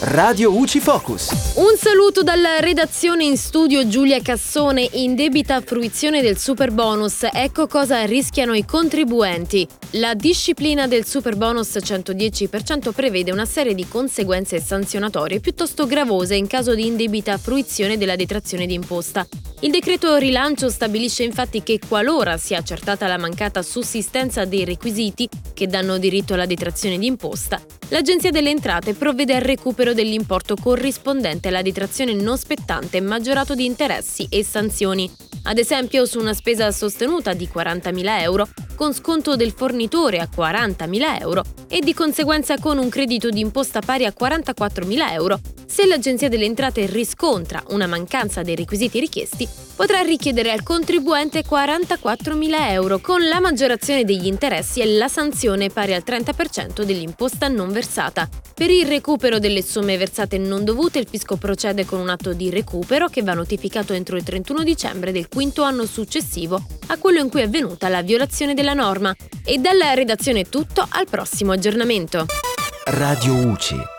Radio UCI Focus. Un saluto dalla redazione in studio Giulia Cassone. In debita fruizione del super bonus, ecco cosa rischiano i contribuenti. La disciplina del super bonus 110% prevede una serie di conseguenze sanzionatorie piuttosto gravose in caso di indebita fruizione della detrazione d'imposta. Il decreto rilancio stabilisce infatti che qualora sia accertata la mancata sussistenza dei requisiti che danno diritto alla detrazione d'imposta, l'Agenzia delle Entrate provvede al recupero dell'importo corrispondente alla detrazione non spettante maggiorato di interessi e sanzioni. Ad esempio, su una spesa sostenuta di 40.000 euro, con sconto del fornitore a 40.000 euro e di conseguenza con un credito d'imposta pari a 44.000 euro, se l'Agenzia delle Entrate riscontra una mancanza dei requisiti richiesti, potrà richiedere al contribuente 44.000 euro con la maggiorazione degli interessi e la sanzione pari al 30% dell'imposta non versata. Per il recupero delle somme versate non dovute, il fisco procede con un atto di recupero che va notificato entro il 31 dicembre del quinto anno successivo a quello in cui è avvenuta la violazione della norma. E dalla redazione tutto, al prossimo aggiornamento. Radio UCI